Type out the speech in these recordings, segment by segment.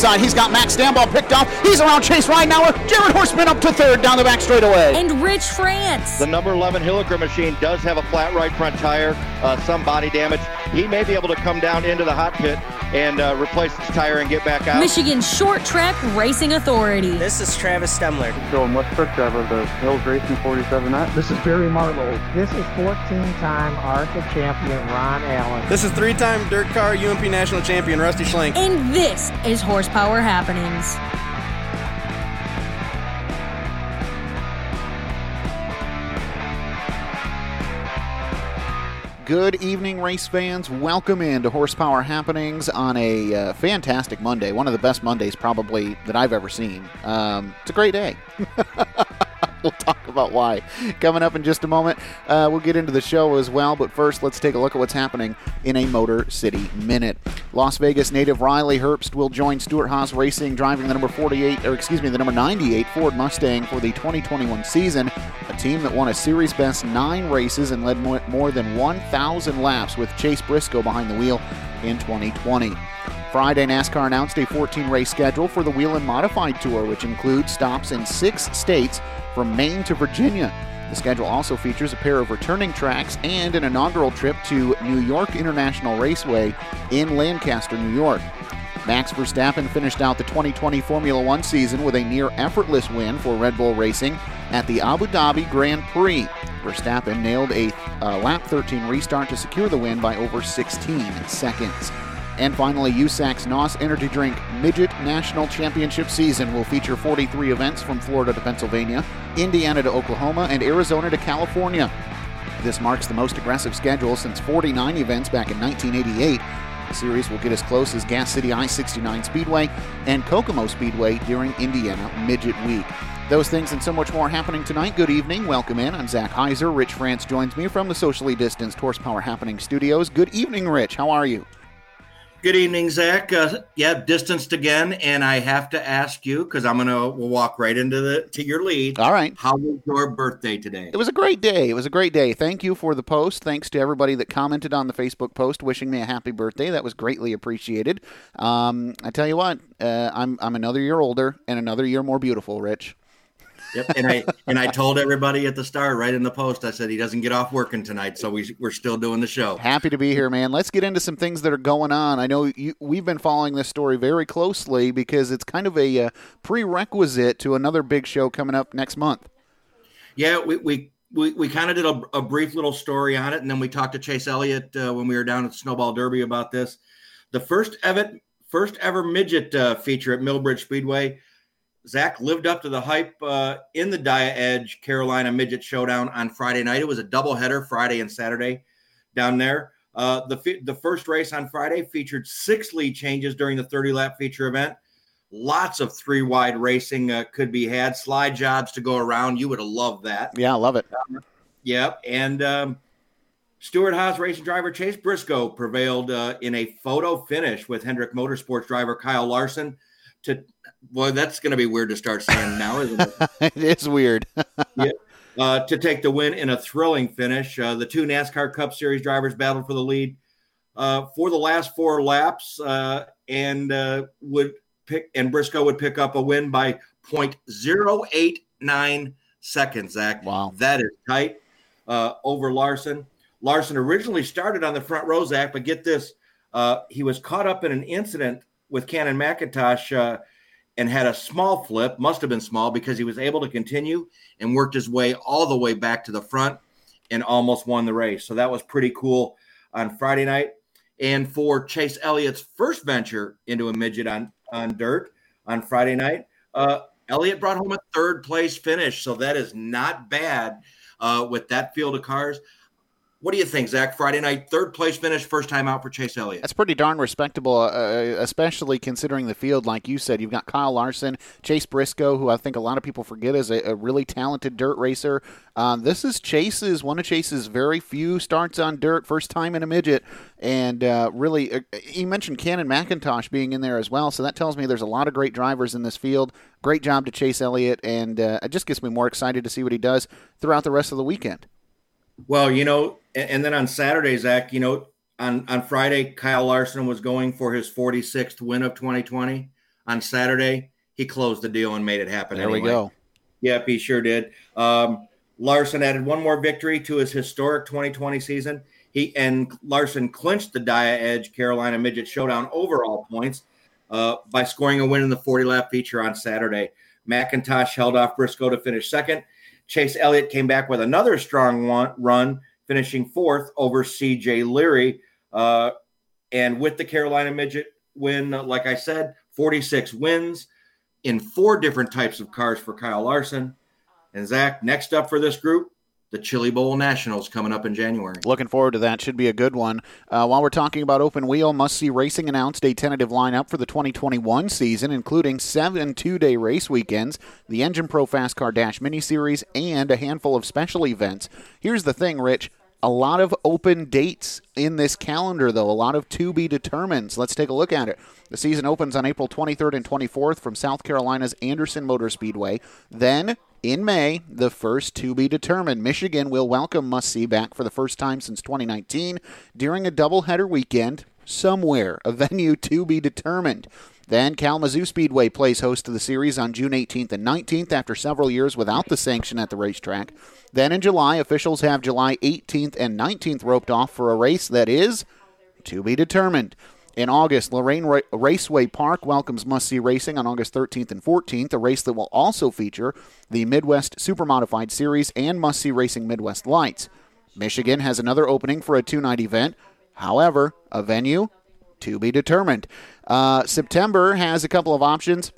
inside. He's got Max Stambaugh picked off. He's around Chase Ridenauer. Jared Horseman up to third down the back straightaway. and Rich France. The number 11 Hilliker machine does have a flat right front tire, uh, some body damage. He may be able to come down into the hot pit and uh, replace his tire and get back out. Michigan Short Track Racing Authority. This is Travis Stemler. Dylan Westbrook, driver of the Hills Racing 47F. This is Barry Marlowe. This is 14-time ARCA champion Ron Allen. This is three-time dirt car UMP national champion Rusty Schlenk. And this is Horsepower Happenings. Good evening, race fans. Welcome into Horsepower Happenings on a uh, fantastic Monday. One of the best Mondays, probably, that I've ever seen. Um, it's a great day. we'll talk about why coming up in just a moment. Uh, we'll get into the show as well, but first, let's take a look at what's happening in a Motor City Minute. Las Vegas native Riley Herbst will join Stewart Haas Racing, driving the number 48, or excuse me, the number 98 Ford Mustang for the 2021 season. A team that won a series best nine races and led more, than 1,000 laps with Chase Briscoe behind the wheel in 2020. Friday, NASCAR announced a 14 race schedule for the Whelen Modified Tour, which includes stops in six states from Maine to Virginia. The schedule also features a pair of returning tracks and an inaugural trip to New York International Raceway in Lancaster, New York. Max Verstappen finished out the 2020 Formula One season with a near effortless win for Red Bull Racing at the Abu Dhabi Grand Prix. Verstappen nailed a uh, lap 13 restart to secure the win by over 16 seconds. And finally, USAC's NOS Energy Drink Midget National Championship season will feature 43 events from Florida to Pennsylvania, Indiana to Oklahoma, and Arizona to California. This marks the most aggressive schedule since 49 events back in 1988. The series will get as close as Gas City I 69 Speedway and Kokomo Speedway during Indiana Midget Week. Those things and so much more happening tonight. Good evening. Welcome in. I'm Zach Heiser. Rich France joins me from the socially distanced Horsepower Happening studios. Good evening, Rich. How are you? Good evening, Zach. Uh, yeah, distanced again, and I have to ask you because I'm gonna we'll walk right into the to your lead. All right. How was your birthday today? It was a great day. It was a great day. Thank you for the post. Thanks to everybody that commented on the Facebook post wishing me a happy birthday. That was greatly appreciated. Um, I tell you what, uh, I'm I'm another year older and another year more beautiful, Rich. Yep. And I and I told everybody at the start, right in the post, I said he doesn't get off working tonight, so we we're still doing the show. Happy to be here, man. Let's get into some things that are going on. I know you, we've been following this story very closely because it's kind of a uh, prerequisite to another big show coming up next month. Yeah, we we we, we kind of did a, a brief little story on it, and then we talked to Chase Elliott uh, when we were down at Snowball Derby about this. The first ever first ever midget uh, feature at Millbridge Speedway. Zach lived up to the hype uh, in the Dia Edge Carolina Midget Showdown on Friday night. It was a doubleheader, Friday and Saturday, down there. Uh, the the first race on Friday featured six lead changes during the 30 lap feature event. Lots of three wide racing uh, could be had. Slide jobs to go around. You would have loved that. Yeah, I love it. Yep. And um, Stewart Haas racing driver Chase Briscoe prevailed uh, in a photo finish with Hendrick Motorsports driver Kyle Larson. To boy, that's going to be weird to start saying now, isn't it? it is weird. yeah. Uh, to take the win in a thrilling finish. Uh, the two NASCAR Cup Series drivers battled for the lead uh, for the last four laps, uh, and uh, would pick and Briscoe would pick up a win by 0.089 seconds. Zach, Wow. that is tight uh, over Larson. Larson originally started on the front row, Zach, but get this, uh, he was caught up in an incident with Cannon McIntosh. And had a small flip, must have been small because he was able to continue and worked his way all the way back to the front and almost won the race. So that was pretty cool on Friday night. And for Chase Elliott's first venture into a midget on, on dirt on Friday night, uh, Elliott brought home a third place finish. So that is not bad uh, with that field of cars. What do you think, Zach? Friday night, third place finish, first time out for Chase Elliott. That's pretty darn respectable, uh, uh, especially considering the field. Like you said, you've got Kyle Larson, Chase Briscoe, who I think a lot of people forget is a, a really talented dirt racer. Um, this is Chase's one of Chase's very few starts on dirt, first time in a midget, and uh, really, uh, he mentioned Cannon McIntosh being in there as well. So that tells me there's a lot of great drivers in this field. Great job to Chase Elliott, and uh, it just gets me more excited to see what he does throughout the rest of the weekend. Well, you know, and then on Saturday, Zach, you know, on, on Friday, Kyle Larson was going for his 46th win of 2020. On Saturday, he closed the deal and made it happen. There anyway. we go. Yep, he sure did. Um, Larson added one more victory to his historic 2020 season. He and Larson clinched the Dia Edge Carolina Midget Showdown overall points uh, by scoring a win in the 40 lap feature on Saturday. McIntosh held off Briscoe to finish second. Chase Elliott came back with another strong one, run, finishing fourth over CJ Leary. Uh, and with the Carolina Midget win, like I said, 46 wins in four different types of cars for Kyle Larson. And Zach, next up for this group, the Chili Bowl Nationals coming up in January. Looking forward to that. Should be a good one. Uh, while we're talking about open wheel, Must See Racing announced a tentative lineup for the 2021 season, including seven two day race weekends, the Engine Pro Fast Car Dash Mini Series, and a handful of special events. Here's the thing, Rich. A lot of open dates in this calendar, though. A lot of to be determined. Let's take a look at it. The season opens on April 23rd and 24th from South Carolina's Anderson Motor Speedway. Then in May, the first to be determined. Michigan will welcome Must See back for the first time since 2019 during a doubleheader weekend somewhere, a venue to be determined. Then Kalamazoo Speedway plays host to the series on June 18th and 19th after several years without the sanction at the racetrack. Then in July, officials have July 18th and 19th roped off for a race that is to be determined. In August, Lorraine Ra- Raceway Park welcomes Must See Racing on August 13th and 14th, a race that will also feature the Midwest Super Modified Series and Must See Racing Midwest Lights. Michigan has another opening for a two night event. However, a venue to be determined. Uh, September has a couple of options.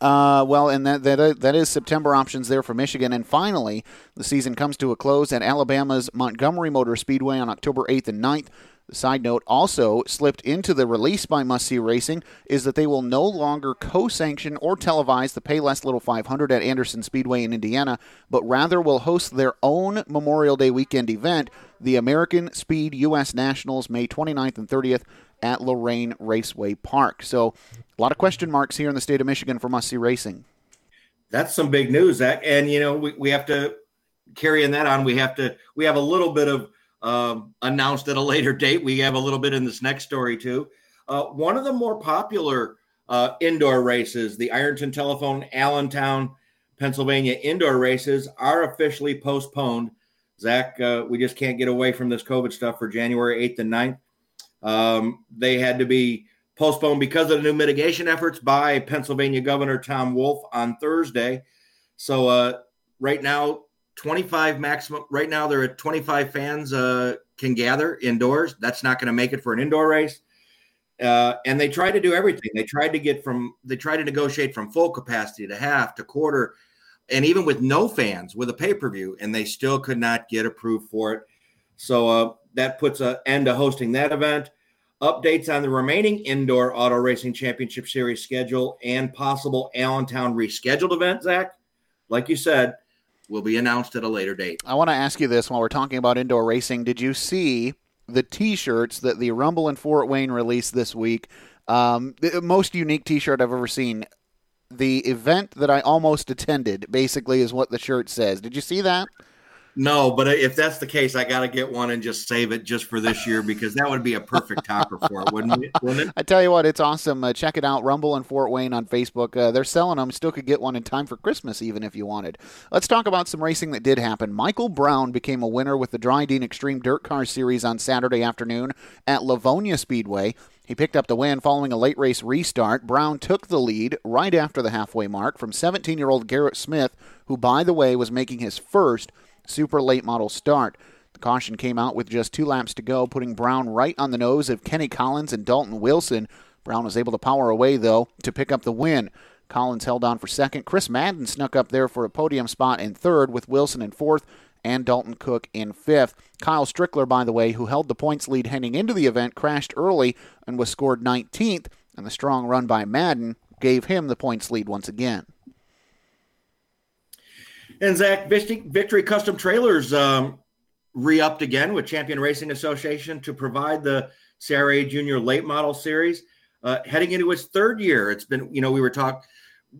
Uh, well, and that, that that is September options there for Michigan. And finally, the season comes to a close at Alabama's Montgomery Motor Speedway on October 8th and 9th. The side note also slipped into the release by Must See Racing is that they will no longer co sanction or televise the Payless Little 500 at Anderson Speedway in Indiana, but rather will host their own Memorial Day weekend event, the American Speed U.S. Nationals, May 29th and 30th at Lorraine Raceway Park. So, a lot of question marks here in the state of Michigan for Must See Racing. That's some big news, Zach. And, you know, we, we have to carrying that on. We have to, we have a little bit of, um, announced at a later date. We have a little bit in this next story too. Uh, one of the more popular uh, indoor races, the Ironton Telephone Allentown, Pennsylvania indoor races, are officially postponed. Zach, uh, we just can't get away from this COVID stuff for January 8th and 9th. Um, they had to be postponed because of the new mitigation efforts by Pennsylvania Governor Tom Wolf on Thursday. So, uh, right now, 25 maximum right now there are 25 fans uh, can gather indoors. That's not going to make it for an indoor race. Uh, and they tried to do everything. They tried to get from they tried to negotiate from full capacity to half to quarter and even with no fans with a pay-per-view and they still could not get approved for it. So uh, that puts an end to hosting that event updates on the remaining indoor auto racing championship series schedule and possible allentown rescheduled event zach like you said will be announced at a later date. I want to ask you this while we're talking about indoor racing. Did you see the T-shirts that the Rumble in Fort Wayne released this week? Um, the most unique T-shirt I've ever seen. The event that I almost attended, basically, is what the shirt says. Did you see that? No, but if that's the case, I got to get one and just save it just for this year because that would be a perfect topper for it, wouldn't it? Wouldn't it? I tell you what, it's awesome. Uh, check it out, Rumble and Fort Wayne on Facebook. Uh, they're selling them. Still could get one in time for Christmas, even if you wanted. Let's talk about some racing that did happen. Michael Brown became a winner with the Drydene Extreme Dirt Car Series on Saturday afternoon at Lavonia Speedway. He picked up the win following a late race restart. Brown took the lead right after the halfway mark from 17 year old Garrett Smith, who, by the way, was making his first super late model start. The caution came out with just two laps to go, putting Brown right on the nose of Kenny Collins and Dalton Wilson. Brown was able to power away, though, to pick up the win. Collins held on for second. Chris Madden snuck up there for a podium spot in third, with Wilson in fourth, and Dalton Cook in fifth. Kyle Strickler, by the way, who held the points lead heading into the event, crashed early and was scored 19th, and the strong run by Madden gave him the points lead once again. And Zach, Victory Custom Trailers um, re-upped again with Champion Racing Association to provide the CRA Junior Late Model Series, uh, heading into its third year. It's been, you know, we were talking.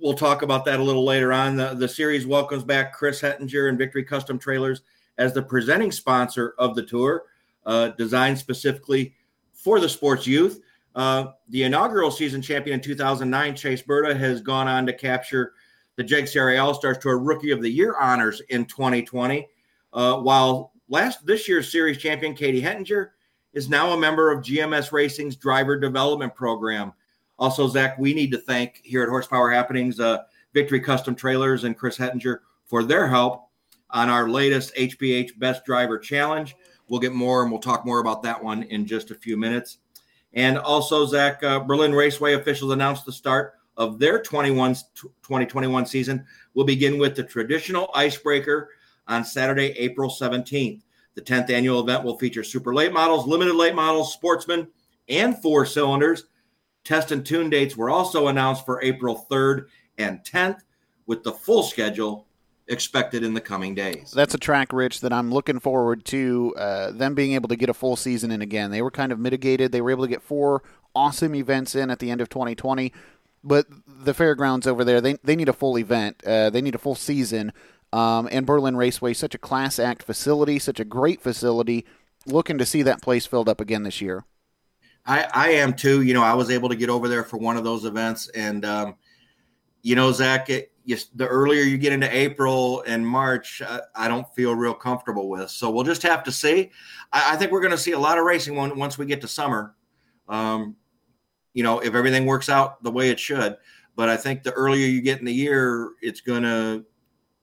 We'll talk about that a little later on. The, the series welcomes back Chris Hettinger and Victory Custom Trailers as the presenting sponsor of the tour, uh, designed specifically for the sports youth. Uh, the inaugural season champion in 2009, Chase Berta, has gone on to capture the JEG CRA All Stars Tour Rookie of the Year honors in 2020, uh, while last this year's series champion Katie Hettinger is now a member of GMS Racing's driver development program. Also, Zach, we need to thank here at Horsepower Happenings, uh, Victory Custom Trailers and Chris Hettinger for their help on our latest HPH Best Driver Challenge. We'll get more and we'll talk more about that one in just a few minutes. And also, Zach, uh, Berlin Raceway officials announced the start of their 21, 2021 season will begin with the traditional icebreaker on Saturday, April 17th. The 10th annual event will feature super late models, limited late models, sportsmen, and four cylinders. Test and tune dates were also announced for April 3rd and 10th, with the full schedule expected in the coming days. That's a track, Rich, that I'm looking forward to uh, them being able to get a full season in again. They were kind of mitigated. They were able to get four awesome events in at the end of 2020, but the fairgrounds over there, they, they need a full event. Uh, they need a full season um, and Berlin Raceway, such a class act facility, such a great facility. Looking to see that place filled up again this year. I, I am too. You know, I was able to get over there for one of those events, and um, you know, Zach, it, you, the earlier you get into April and March, I, I, don't feel real comfortable with. So we'll just have to see. I, I think we're going to see a lot of racing once we get to summer. Um, you know, if everything works out the way it should. But I think the earlier you get in the year, it's going to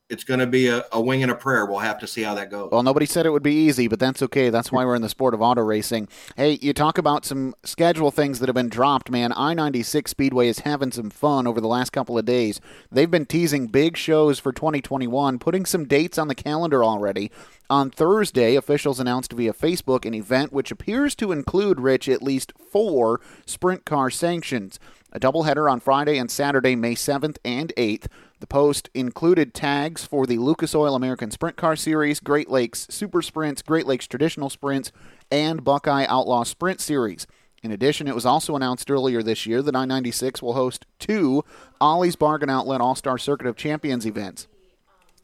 it's going to be a, a, wing and a prayer. We'll have to see how that goes. Well, nobody said it would be easy, but that's okay. That's why we're in the sport of auto racing. Hey, you talk about some schedule things that have been dropped, man. I 96 Speedway is having some fun over the last couple of days. They've been teasing big shows for 2021, putting some dates on the calendar already. On Thursday, officials announced via Facebook an event which appears to include, Rich, at least four sprint car sanctions. A doubleheader on Friday and Saturday, May 7th and 8th. The post included tags for the Lucas Oil American Sprint Car Series, Great Lakes Super Sprints, Great Lakes Traditional Sprints, and Buckeye Outlaw Sprint Series. In addition, it was also announced earlier this year that I 96 will host two Ollie's Bargain Outlet All Star Circuit of Champions events.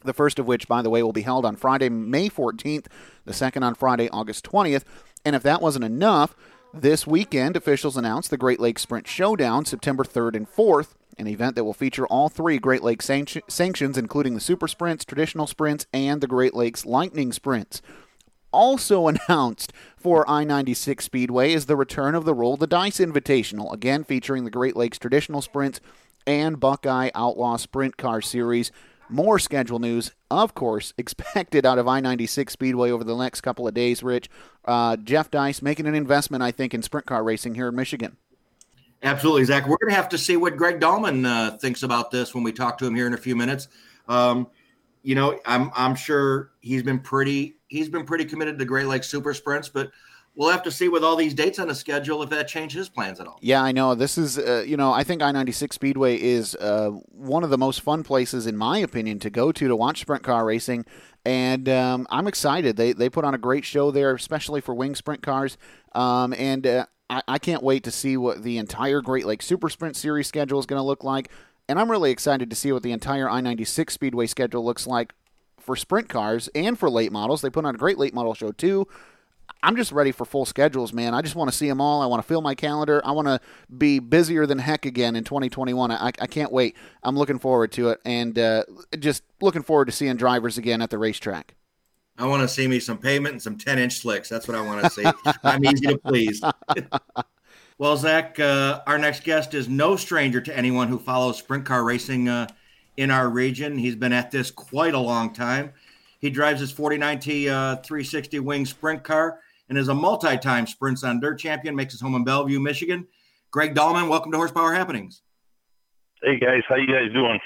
The first of which, by the way, will be held on Friday, May 14th, the second on Friday, August 20th. And if that wasn't enough, this weekend, officials announced the Great Lakes Sprint Showdown, September 3rd and 4th, an event that will feature all three Great Lakes sanctions, including the Super Sprints, Traditional Sprints, and the Great Lakes Lightning Sprints. Also announced for I 96 Speedway is the return of the Roll the Dice Invitational, again featuring the Great Lakes Traditional Sprints and Buckeye Outlaw Sprint Car Series. More schedule news, of course, expected out of I 96 Speedway over the next couple of days, Rich. Uh, Jeff Dice making an investment, I think, in sprint car racing here in Michigan. Absolutely, Zach. We're going to have to see what Greg Dahlman uh, thinks about this when we talk to him here in a few minutes. Um, you know, I'm I'm sure he's been pretty he's been pretty committed to Great Lakes Super Sprints, but we'll have to see with all these dates on the schedule if that changes his plans at all. Yeah, I know. This is, uh, you know, I think I 96 Speedway is uh, one of the most fun places, in my opinion, to go to to watch sprint car racing. And um, I'm excited. They, they put on a great show there, especially for wing sprint cars. Um, and uh, I, I can't wait to see what the entire Great Lakes Super Sprint Series schedule is going to look like. And I'm really excited to see what the entire I 96 Speedway schedule looks like for sprint cars and for late models. They put on a great late model show, too. I'm just ready for full schedules, man. I just want to see them all. I want to fill my calendar. I want to be busier than heck again in 2021. I, I can't wait. I'm looking forward to it, and uh, just looking forward to seeing drivers again at the racetrack. I want to see me some pavement and some 10 inch slicks. That's what I want to see. I'm easy to please. well, Zach, uh, our next guest is no stranger to anyone who follows sprint car racing uh, in our region. He's been at this quite a long time. He drives his 49T uh, 360 wing sprint car and is a multi-time sprints on dirt champion. Makes his home in Bellevue, Michigan. Greg Dahlman, welcome to Horsepower Happenings. Hey guys, how you guys doing?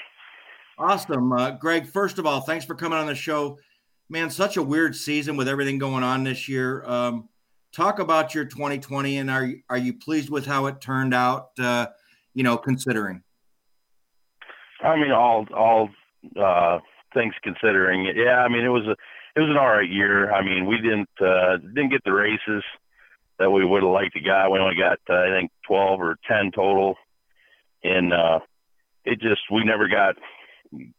Awesome, uh, Greg. First of all, thanks for coming on the show. Man, such a weird season with everything going on this year. Um, talk about your 2020 and are are you pleased with how it turned out? Uh, you know, considering. I mean, all all uh, things considering, yeah. I mean, it was a it was an all right year. I mean, we didn't uh, didn't get the races that we would have liked to get. We only got uh, I think 12 or 10 total, and uh, it just we never got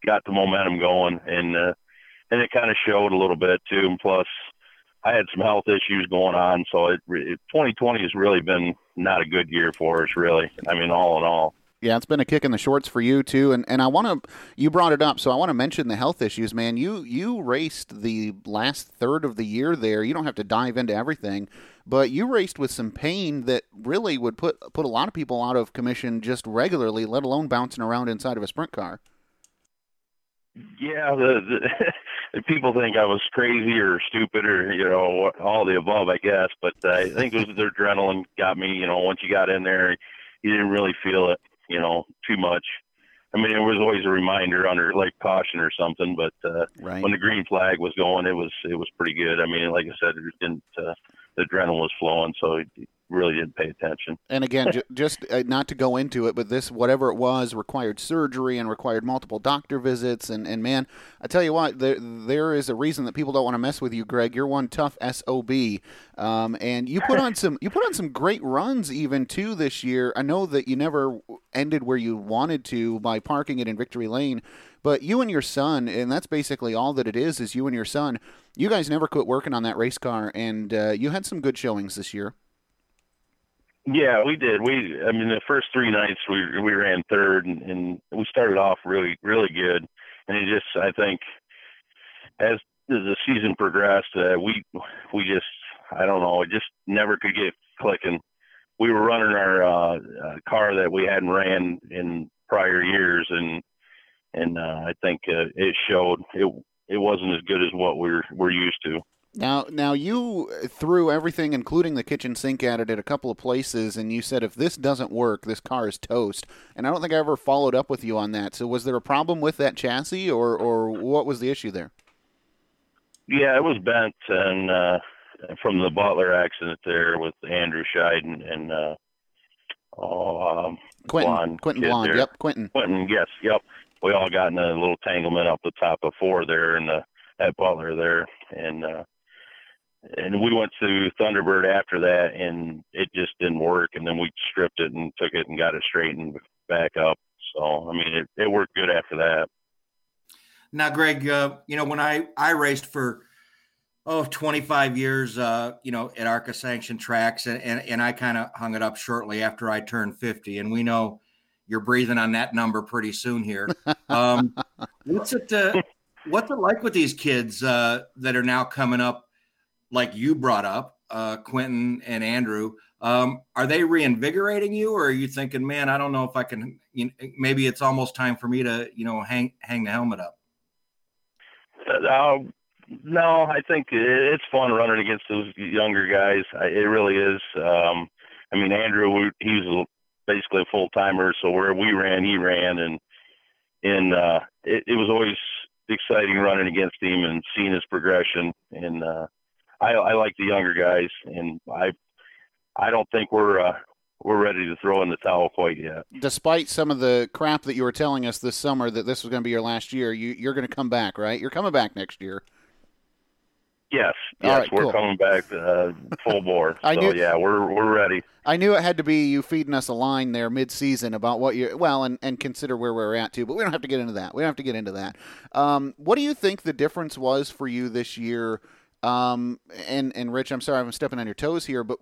got the momentum going, and uh, and it kind of showed a little bit too. And plus, I had some health issues going on, so it, it 2020 has really been not a good year for us, really. I mean, all in all. Yeah, it's been a kick in the shorts for you too, and and I want to you brought it up, so I want to mention the health issues, man. You you raced the last third of the year there. You don't have to dive into everything, but you raced with some pain that really would put put a lot of people out of commission just regularly, let alone bouncing around inside of a sprint car. Yeah, the, the people think I was crazy or stupid or you know all the above, I guess. But uh, I think it was the adrenaline got me. You know, once you got in there, you didn't really feel it. You know, too much. I mean, it was always a reminder under like caution or something. But uh, right. when the green flag was going, it was it was pretty good. I mean, like I said, it didn't. Uh, the adrenaline was flowing, so really didn't pay attention. And again, ju- just uh, not to go into it, but this, whatever it was, required surgery and required multiple doctor visits. And, and man, I tell you what, there, there is a reason that people don't want to mess with you, Greg. You're one tough SOB. Um, and you put on some, you put on some great runs even too this year. I know that you never ended where you wanted to by parking it in Victory Lane, but you and your son, and that's basically all that it is, is you and your son. You guys never quit working on that race car, and uh, you had some good showings this year. Yeah, we did. We, I mean, the first three nights we we ran third, and, and we started off really really good. And it just, I think, as the season progressed, uh, we we just, I don't know, it just never could get clicking. We were running our uh, uh, car that we hadn't ran in prior years, and and uh, I think uh, it showed. It it wasn't as good as what we're we're used to. Now, now you threw everything, including the kitchen sink, at it at a couple of places, and you said if this doesn't work, this car is toast. And I don't think I ever followed up with you on that. So, was there a problem with that chassis, or or what was the issue there? Yeah, it was bent, and uh, from the Butler accident there with Andrew Scheid and, and uh, oh, um, Quentin, Blonde Quentin Blonde, there. yep, Quentin. Quentin, yes, yep. We all got in a little tanglement up the top of four there, and the at Butler there, and uh, and we went to Thunderbird after that, and it just didn't work. And then we stripped it and took it and got it straightened back up. So I mean, it, it worked good after that. Now, Greg, uh, you know when I I raced for oh 25 years, uh, you know at ARCA sanctioned tracks, and and, and I kind of hung it up shortly after I turned 50, and we know you're breathing on that number pretty soon here. Um, what's it? Uh, what's it like with these kids uh, that are now coming up? Like you brought up, uh, Quentin and Andrew, um, are they reinvigorating you, or are you thinking, man, I don't know if I can? You know, maybe it's almost time for me to, you know, hang hang the helmet up. Uh, no, I think it's fun running against those younger guys. It really is. Um, I mean, Andrew, he was basically a full timer, so where we ran, he ran, and and uh, it, it was always exciting running against him and seeing his progression. And uh, I, I like the younger guys, and I I don't think we're uh, we're ready to throw in the towel quite yet. Despite some of the crap that you were telling us this summer that this was going to be your last year, you, you're going to come back, right? You're coming back next year. Yes, yes, right, we're cool. coming back uh, full bore. I so knew- yeah, we're we're ready. I knew it had to be you feeding us a line there mid-season about what you well, and, and consider where we're at too. But we don't have to get into that. We don't have to get into that. Um, what do you think the difference was for you this year? Um, and and Rich, I'm sorry I'm stepping on your toes here, but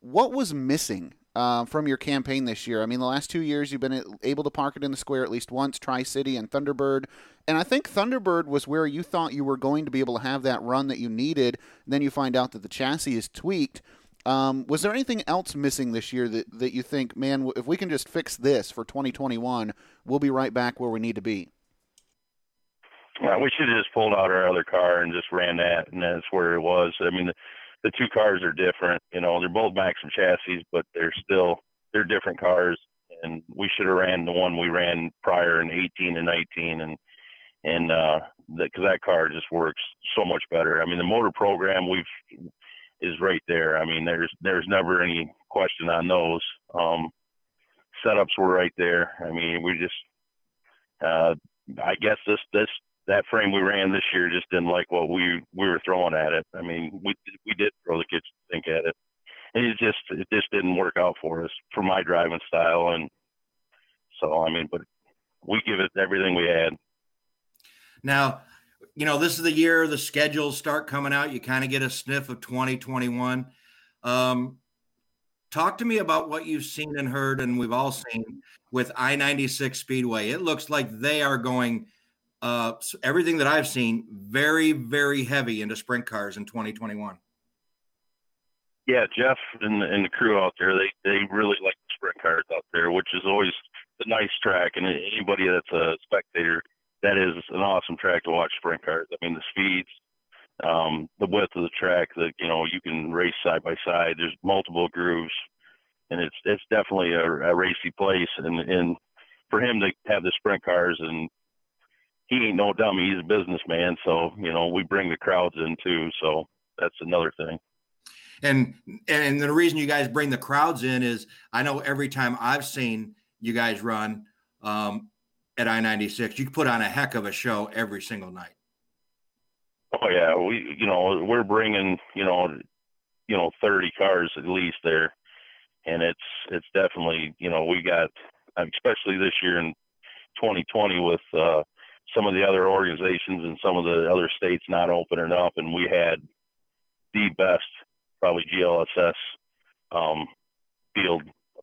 what was missing uh, from your campaign this year? I mean, the last two years you've been able to park it in the square at least once, Tri City and Thunderbird, and I think Thunderbird was where you thought you were going to be able to have that run that you needed. Then you find out that the chassis is tweaked. Um, was there anything else missing this year that, that you think, man, if we can just fix this for 2021, we'll be right back where we need to be? Well, we should have just pulled out our other car and just ran that, and that's where it was. I mean, the, the two cars are different. You know, they're both Maxim chassis, but they're still they're different cars. And we should have ran the one we ran prior in 18 and 19, and and uh, because that, car just works so much better. I mean, the motor program we've is right there. I mean, there's there's never any question on those. Um, setups were right there. I mean, we just, uh, I guess this this that frame we ran this year just didn't like what we we were throwing at it. I mean, we we did throw the kitchen sink at it, and it just it just didn't work out for us for my driving style. And so, I mean, but we give it everything we had. Now, you know, this is the year the schedules start coming out. You kind of get a sniff of 2021. Um, talk to me about what you've seen and heard, and we've all seen with I 96 Speedway. It looks like they are going, uh, everything that I've seen, very, very heavy into sprint cars in 2021. Yeah, Jeff and, and the crew out there, they, they really like the sprint cars out there, which is always a nice track. And anybody that's a spectator, that is an awesome track to watch sprint cars. I mean, the speeds, um, the width of the track that you know you can race side by side. There's multiple grooves, and it's it's definitely a, a racy place. And and for him to have the sprint cars, and he ain't no dummy. He's a businessman, so you know we bring the crowds in too. So that's another thing. And and the reason you guys bring the crowds in is I know every time I've seen you guys run um, at I ninety six, you put on a heck of a show every single night. Oh yeah, we you know we're bringing you know you know 30 cars at least there, and it's it's definitely you know we got especially this year in 2020 with uh, some of the other organizations and some of the other states not opening up, and we had the best probably GLSS um, field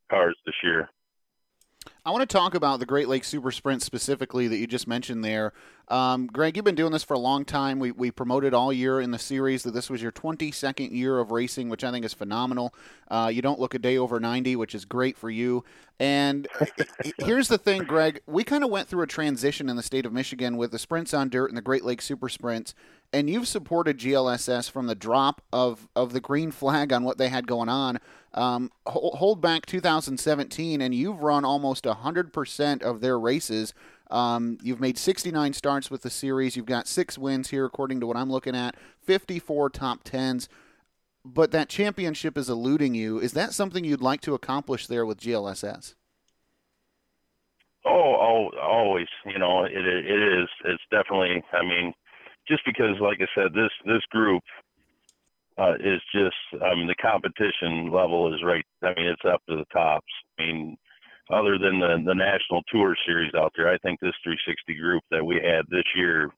cars this year. I want to talk about the Great Lakes Super Sprint specifically that you just mentioned there. Um, Greg, you've been doing this for a long time. We, we promoted all year in the series that this was your 22nd year of racing, which I think is phenomenal. Uh, you don't look a day over 90, which is great for you. And here's the thing, Greg. We kind of went through a transition in the state of Michigan with the sprints on dirt and the Great Lakes Super Sprints and you've supported GLSS from the drop of, of the green flag on what they had going on. Um, hold back 2017, and you've run almost 100% of their races. Um, you've made 69 starts with the series. You've got six wins here, according to what I'm looking at, 54 top tens. But that championship is eluding you. Is that something you'd like to accomplish there with GLSS? Oh, oh, always. You know, it it is. It's definitely. I mean, just because, like I said, this this group uh, is just. I mean, the competition level is right. I mean, it's up to the tops. I mean, other than the the national tour series out there, I think this 360 group that we had this year,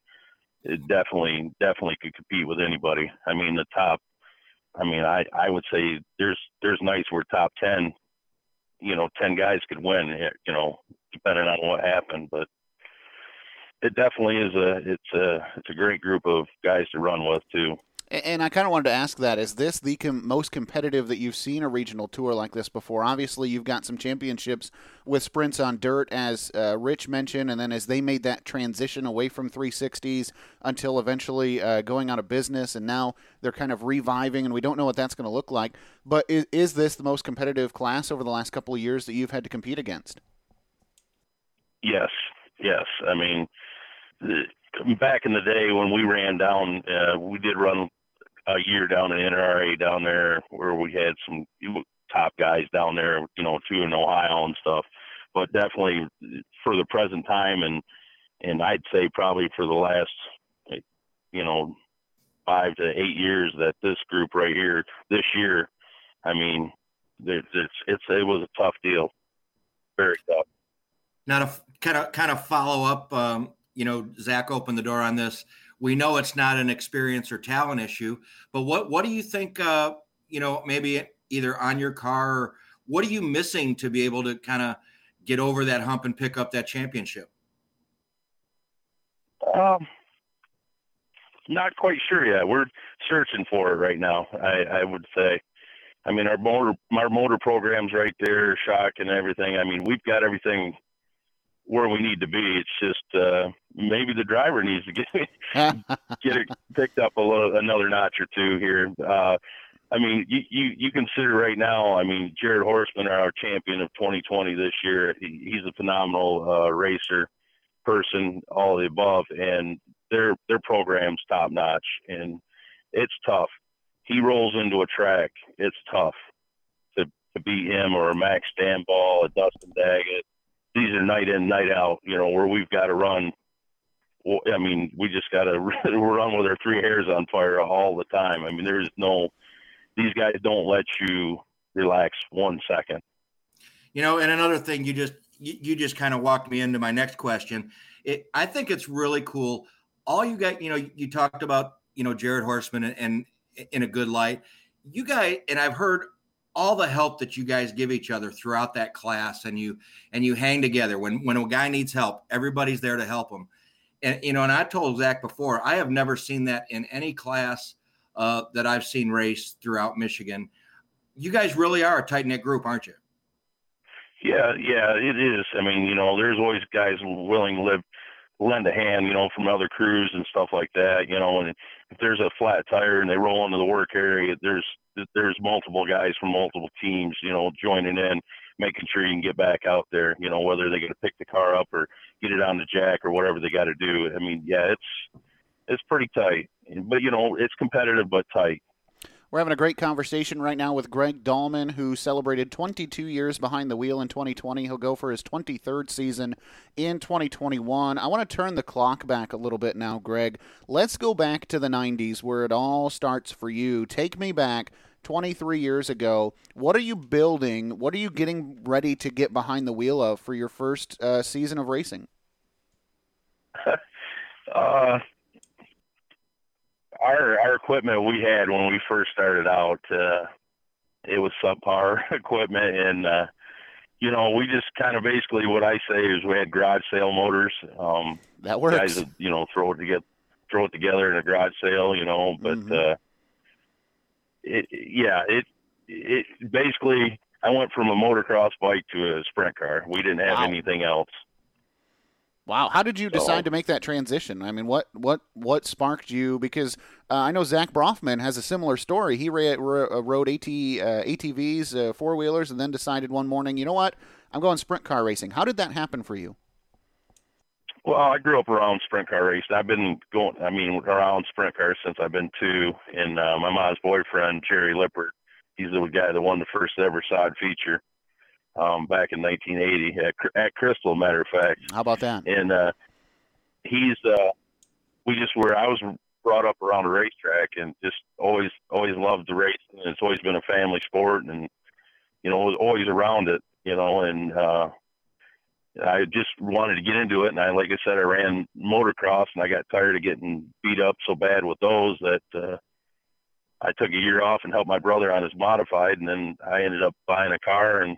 it definitely definitely could compete with anybody. I mean, the top. I mean, I I would say there's there's nights where top ten, you know, ten guys could win. You know, depending on what happened, but it definitely is a it's a it's a great group of guys to run with too. And I kind of wanted to ask that: Is this the com- most competitive that you've seen a regional tour like this before? Obviously, you've got some championships with sprints on dirt, as uh, Rich mentioned, and then as they made that transition away from 360s until eventually uh, going out of business, and now they're kind of reviving, and we don't know what that's going to look like. But is, is this the most competitive class over the last couple of years that you've had to compete against? Yes, yes. I mean, back in the day when we ran down, uh, we did run a year down in NRA down there where we had some top guys down there, you know, too in Ohio and stuff. But definitely for the present time and and I'd say probably for the last you know five to eight years that this group right here this year, I mean, it's it's it was a tough deal, very tough. Now to kind of kind of follow up um, you know, Zach opened the door on this. We know it's not an experience or talent issue, but what what do you think? Uh, you know, maybe either on your car, or what are you missing to be able to kind of get over that hump and pick up that championship? Um, not quite sure yet. We're searching for it right now. I, I would say. I mean, our motor our motor programs right there, shock and everything. I mean, we've got everything where we need to be. It's just uh, maybe the driver needs to get get it picked up a little another notch or two here. Uh, I mean, you, you you consider right now. I mean, Jared Horseman, our champion of 2020 this year, he, he's a phenomenal uh, racer. person, all the above, and their their program's top notch, and it's tough. He rolls into a track, it's tough to to beat him or Max Stambaugh, a Dustin Daggett. These are night in, night out. You know where we've got to run. I mean, we just got to run with our three hairs on fire all the time. I mean, there's no. These guys don't let you relax one second. You know, and another thing you just you, you just kind of walked me into my next question. It, I think it's really cool. All you got, you know, you talked about, you know, Jared Horseman and, and in a good light. You guys, and I've heard all the help that you guys give each other throughout that class, and you and you hang together. When when a guy needs help, everybody's there to help him. And you know, and I told Zach before, I have never seen that in any class uh, that I've seen race throughout Michigan. You guys really are a tight knit group, aren't you? Yeah, yeah, it is. I mean, you know, there's always guys willing to live, lend a hand, you know, from other crews and stuff like that, you know. And if there's a flat tire and they roll into the work area, there's there's multiple guys from multiple teams, you know, joining in, making sure you can get back out there, you know, whether they're going to pick the car up or get it on the jack or whatever they got to do. I mean, yeah, it's it's pretty tight, but you know, it's competitive but tight. We're having a great conversation right now with Greg Dahlman, who celebrated 22 years behind the wheel in 2020. He'll go for his 23rd season in 2021. I want to turn the clock back a little bit now, Greg. Let's go back to the 90s where it all starts for you. Take me back 23 years ago. What are you building? What are you getting ready to get behind the wheel of for your first uh, season of racing? uh, our our equipment we had when we first started out, uh, it was subpar equipment, and uh, you know we just kind of basically what I say is we had garage sale motors. Um, that works. Guys, would, you know, throw it together, throw it together in a garage sale, you know. But mm-hmm. uh, it, yeah, it it basically I went from a motocross bike to a sprint car. We didn't have wow. anything else. Wow, how did you decide to make that transition? I mean, what what what sparked you? Because uh, I know Zach Brofman has a similar story. He ra- ra- uh, rode AT uh, ATVs, uh, four wheelers, and then decided one morning, you know what, I'm going sprint car racing. How did that happen for you? Well, I grew up around sprint car racing. I've been going, I mean, around sprint cars since I've been two. And uh, my mom's boyfriend, Jerry Lippert, he's the guy that won the first ever sod feature um, back in 1980 at, at Crystal, matter of fact. How about that? And uh, he's, uh, we just were, I was brought up around a racetrack and just always, always loved the racing. And it's always been a family sport and, you know, was always around it, you know, and, uh, I just wanted to get into it, and I, like I said, I ran motocross, and I got tired of getting beat up so bad with those that uh, I took a year off and helped my brother on his modified, and then I ended up buying a car and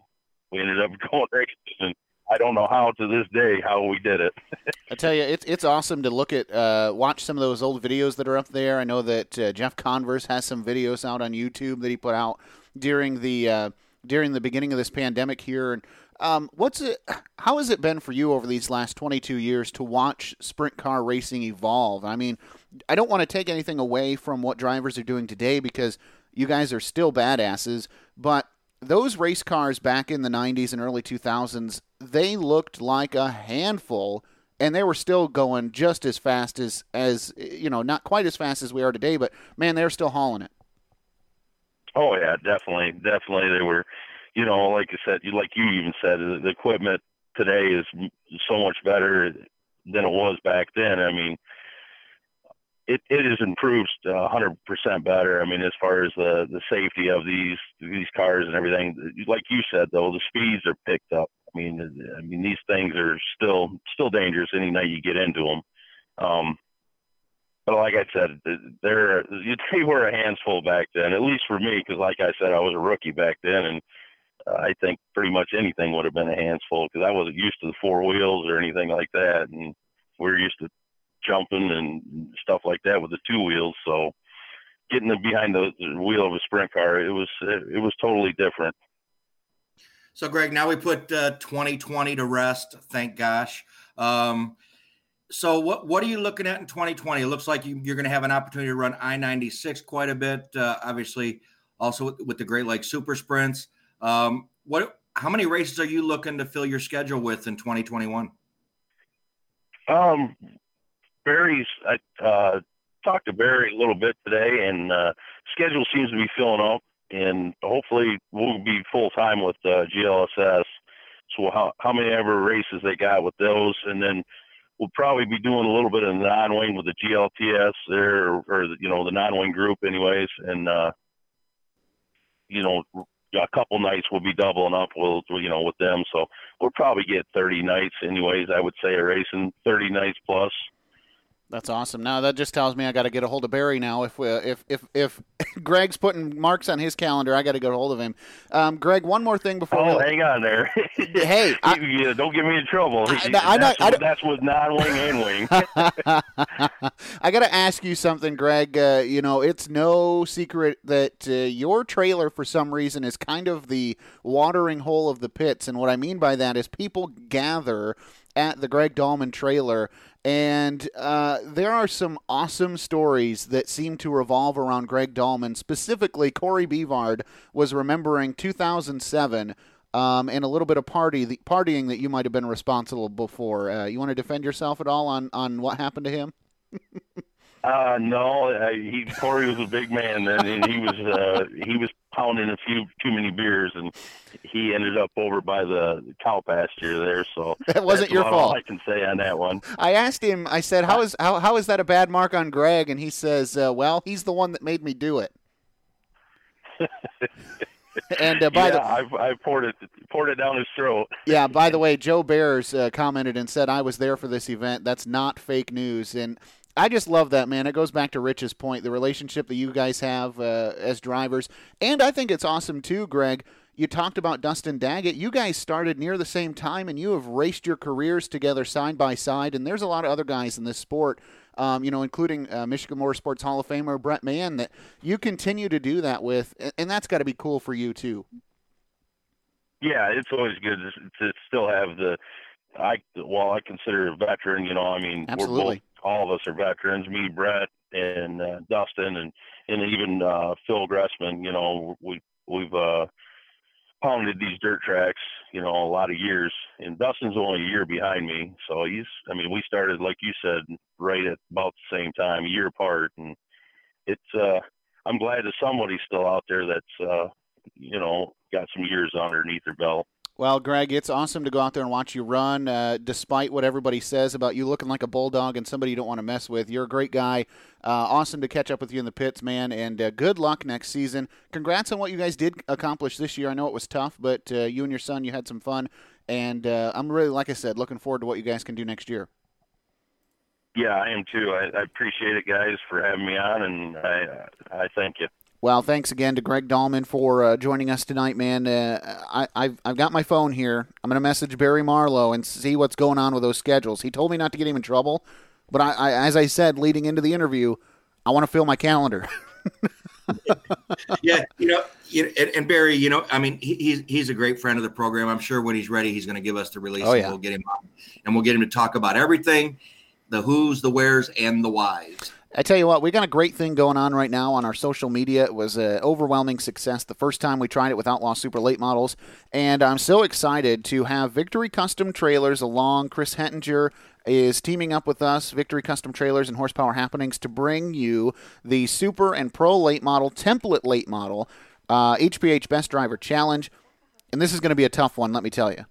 we ended up going racing. And I don't know how to this day how we did it. I tell you, it's it's awesome to look at, uh, watch some of those old videos that are up there. I know that uh, Jeff Converse has some videos out on YouTube that he put out during the uh, during the beginning of this pandemic here. And um, what's it? How has it been for you over these last 22 years to watch sprint car racing evolve? I mean, I don't want to take anything away from what drivers are doing today because you guys are still badasses, but those race cars back in the 90s and early 2000s, they looked like a handful and they were still going just as fast as as you know, not quite as fast as we are today, but man, they were still hauling it. Oh yeah, definitely, definitely. They were, you know, like I said, like you even said, the equipment today is so much better than it was back then. I mean, it, it has improved uh, hundred percent better. I mean, as far as the the safety of these these cars and everything, like you said though, the speeds are picked up. I mean, I mean these things are still still dangerous any night you get into them. Um, but like I said, they're they were a handful back then, at least for me, because like I said, I was a rookie back then, and uh, I think pretty much anything would have been a handful because I wasn't used to the four wheels or anything like that, and we we're used to jumping and stuff like that with the two wheels. So getting behind the, wheel of a sprint car, it was it was totally different. So, Greg, now we put uh, 2020 to rest. Thank gosh. Um, so, what what are you looking at in 2020? It looks like you, are going to have an opportunity to run I-96 quite a bit. Uh, obviously, also with, with, the Great Lakes Super Sprints. Um, what? How many races are you looking to fill your schedule with in 2021? Um, Barry's. I uh, talked to Barry a little bit today, and uh, schedule seems to be filling up, and hopefully we'll be full time with uh, GLSS. So how how many ever races they got with those, and then we'll probably be doing a little bit of non-wing with the GLTS there, or, or you know the non-wing group, anyways, and uh, you know a couple nights we'll be doubling up with you know with them. So we'll probably get 30 nights, anyways. I would say a racing 30 nights plus. That's awesome. Now that just tells me I got to get a hold of Barry now. If uh, if if if Greg's putting marks on his calendar, I got to get a hold of him. Um, Greg, one more thing before. Oh, we... hang on there. hey, I, yeah, don't get me in trouble. I, I, that's, I, that's with non-wing and wing. I got to ask you something, Greg. Uh, you know, it's no secret that uh, your trailer, for some reason, is kind of the watering hole of the pits, and what I mean by that is people gather at the Greg Dahlman trailer and uh, there are some awesome stories that seem to revolve around Greg Dahlman. Specifically, Corey Bevard was remembering 2007 um, and a little bit of party the, partying that you might have been responsible for. Uh, you want to defend yourself at all on, on what happened to him? Uh, no, uh, he Corey was a big man, and, and he was uh, he was pounding a few too many beers, and he ended up over by the cow pasture there. So that wasn't your fault. I can say on that one. I asked him. I said, "How is how how is that a bad mark on Greg?" And he says, uh, "Well, he's the one that made me do it." and uh, by yeah, the I've, I poured it poured it down his throat. yeah, by the way, Joe Bears uh, commented and said I was there for this event. That's not fake news, and I just love that, man. It goes back to Rich's point, the relationship that you guys have uh, as drivers. And I think it's awesome, too, Greg. You talked about Dustin Daggett. You guys started near the same time, and you have raced your careers together side by side. And there's a lot of other guys in this sport, um, you know, including uh, Michigan Motorsports Hall of Famer Brett Mann, that you continue to do that with. And that's got to be cool for you, too. Yeah, it's always good to, to still have the I well, I consider a veteran. You know, I mean, Absolutely. we're both all of us are veterans. Me, Brett, and uh, Dustin, and and even uh, Phil Gressman. You know, we we've uh, pounded these dirt tracks. You know, a lot of years. And Dustin's only a year behind me, so he's. I mean, we started like you said, right at about the same time, a year apart, and it's. uh I'm glad that somebody's still out there that's. uh you know, got some years underneath their belt. Well, Greg, it's awesome to go out there and watch you run, uh, despite what everybody says about you looking like a bulldog and somebody you don't want to mess with. You're a great guy. Uh, awesome to catch up with you in the pits, man, and uh, good luck next season. Congrats on what you guys did accomplish this year. I know it was tough, but uh, you and your son, you had some fun, and uh, I'm really, like I said, looking forward to what you guys can do next year. Yeah, I am too. I, I appreciate it, guys, for having me on, and I, I thank you. Well, thanks again to Greg Dahlman for uh, joining us tonight, man. Uh, I, I've, I've got my phone here. I'm going to message Barry Marlow and see what's going on with those schedules. He told me not to get him in trouble, but I, I as I said leading into the interview, I want to fill my calendar. yeah, you know, you, and, and, Barry, you know, I mean, he, he's he's a great friend of the program. I'm sure when he's ready, he's going to give us the release. Oh, yeah. and we'll get him on, and we'll get him to talk about everything, the who's, the where's, and the whys. I tell you what, we got a great thing going on right now on our social media. It was an overwhelming success the first time we tried it with Outlaw Super Late Models, and I'm so excited to have Victory Custom Trailers along. Chris Hettinger is teaming up with us, Victory Custom Trailers and Horsepower Happenings, to bring you the Super and Pro Late Model Template Late Model uh, HPH Best Driver Challenge, and this is going to be a tough one. Let me tell you.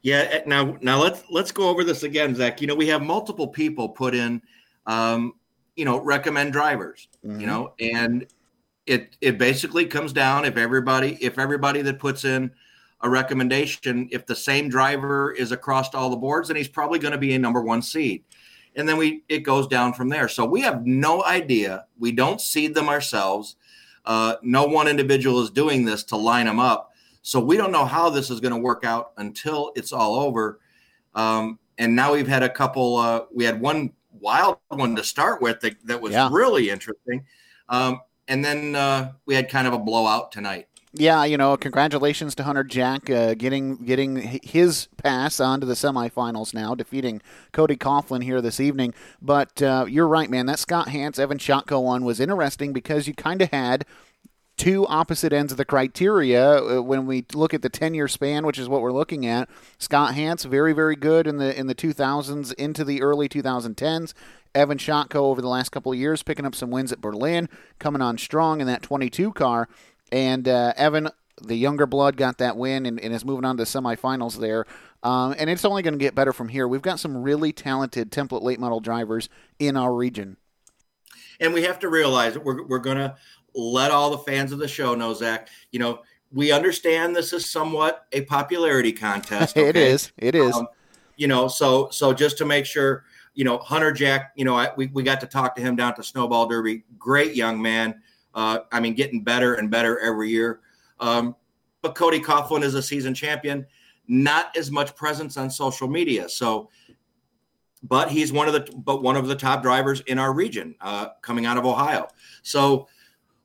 Yeah. Now, now let's let's go over this again, Zach. You know, we have multiple people put in um, you know, recommend drivers, mm-hmm. you know, and it it basically comes down if everybody if everybody that puts in a recommendation, if the same driver is across all the boards, then he's probably going to be a number one seed. And then we it goes down from there. So we have no idea. We don't seed them ourselves. Uh, no one individual is doing this to line them up. So we don't know how this is going to work out until it's all over. Um, and now we've had a couple. Uh, we had one wild one to start with that, that was yeah. really interesting. Um, and then uh, we had kind of a blowout tonight. Yeah, you know, congratulations to Hunter Jack uh, getting getting his pass onto the semifinals now, defeating Cody Coughlin here this evening. But uh, you're right, man. That Scott Hance Evan Shotko one was interesting because you kind of had two opposite ends of the criteria uh, when we look at the 10 year span, which is what we're looking at. Scott Hance, very, very good in the in the 2000s into the early 2010s. Evan Shotko over the last couple of years, picking up some wins at Berlin, coming on strong in that 22 car. And uh, Evan, the younger blood, got that win and, and is moving on to semifinals there. Um, and it's only going to get better from here. We've got some really talented template late model drivers in our region. And we have to realize that we're, we're going to let all the fans of the show know, Zach, you know, we understand this is somewhat a popularity contest. Okay? it is. It is. Um, you know, so so just to make sure, you know, Hunter Jack, you know, I, we, we got to talk to him down at the Snowball Derby. Great young man. Uh, I mean, getting better and better every year. Um, but Cody Coughlin is a season champion. Not as much presence on social media. So, but he's one of the but one of the top drivers in our region, uh, coming out of Ohio. So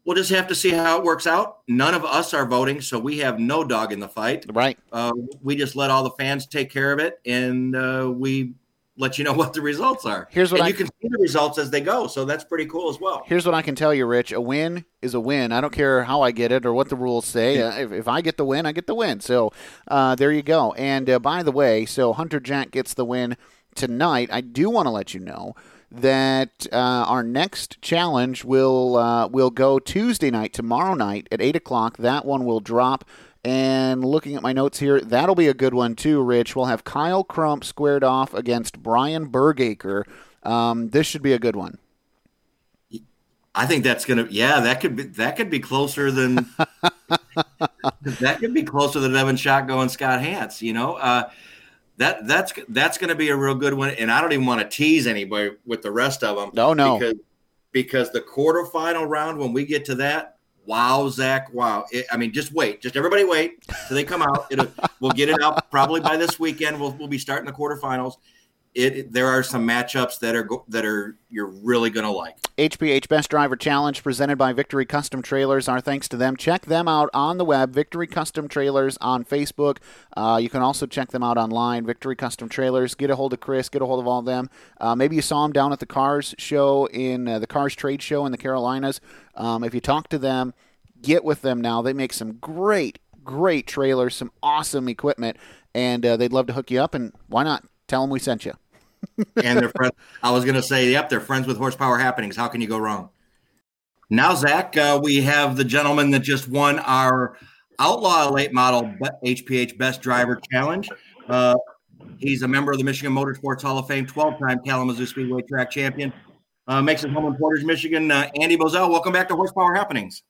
we'll just have to see how it works out. None of us are voting, so we have no dog in the fight. Right. Uh, we just let all the fans take care of it, and uh, we let you know what the results are. Here's what and I you can see the results as they go, so that's pretty cool as well. Here's what I can tell you, Rich: a win is a win. I don't care how I get it or what the rules say. Uh, if, if, I get the win, I get the win. So uh, there you go. And uh, by the way, so Hunter Jack gets the win tonight. I do want to let you know that uh, our next challenge will uh, will go Tuesday night, tomorrow night at eight o'clock. That one will drop. And looking at my notes here, that'll be a good one too, Rich. We'll have Kyle Crump squared off against Brian Bergacre. Um, this should be a good one. I think that's gonna yeah, that could be that could be closer than that could be closer than Evan Shotko and Scott Hance, you know. Uh, that that's that's going to be a real good one. And I don't even want to tease anybody with the rest of them. No, no, because because the quarterfinal round when we get to that, wow, Zach, wow. It, I mean, just wait, just everybody wait till they come out. It'll, we'll get it out probably by this weekend. We'll we'll be starting the quarterfinals it there are some matchups that are that are you're really going to like. HPH Best Driver Challenge presented by Victory Custom Trailers. Our thanks to them. Check them out on the web, Victory Custom Trailers on Facebook. Uh, you can also check them out online, Victory Custom Trailers. Get a hold of Chris. Get a hold of all of them. Uh, maybe you saw them down at the Cars show in uh, the Cars Trade Show in the Carolinas. Um, if you talk to them, get with them now. They make some great, great trailers, some awesome equipment, and uh, they'd love to hook you up. And why not? Tell them we sent you and they're friends. I was going to say, yep, they're friends with Horsepower Happenings. How can you go wrong? Now, Zach, uh, we have the gentleman that just won our Outlaw Late Model HPH Best Driver Challenge. Uh, he's a member of the Michigan Motorsports Hall of Fame, 12-time Kalamazoo Speedway Track Champion. Uh, makes his home in Portage, Michigan. Uh, Andy Bozell, welcome back to Horsepower Happenings.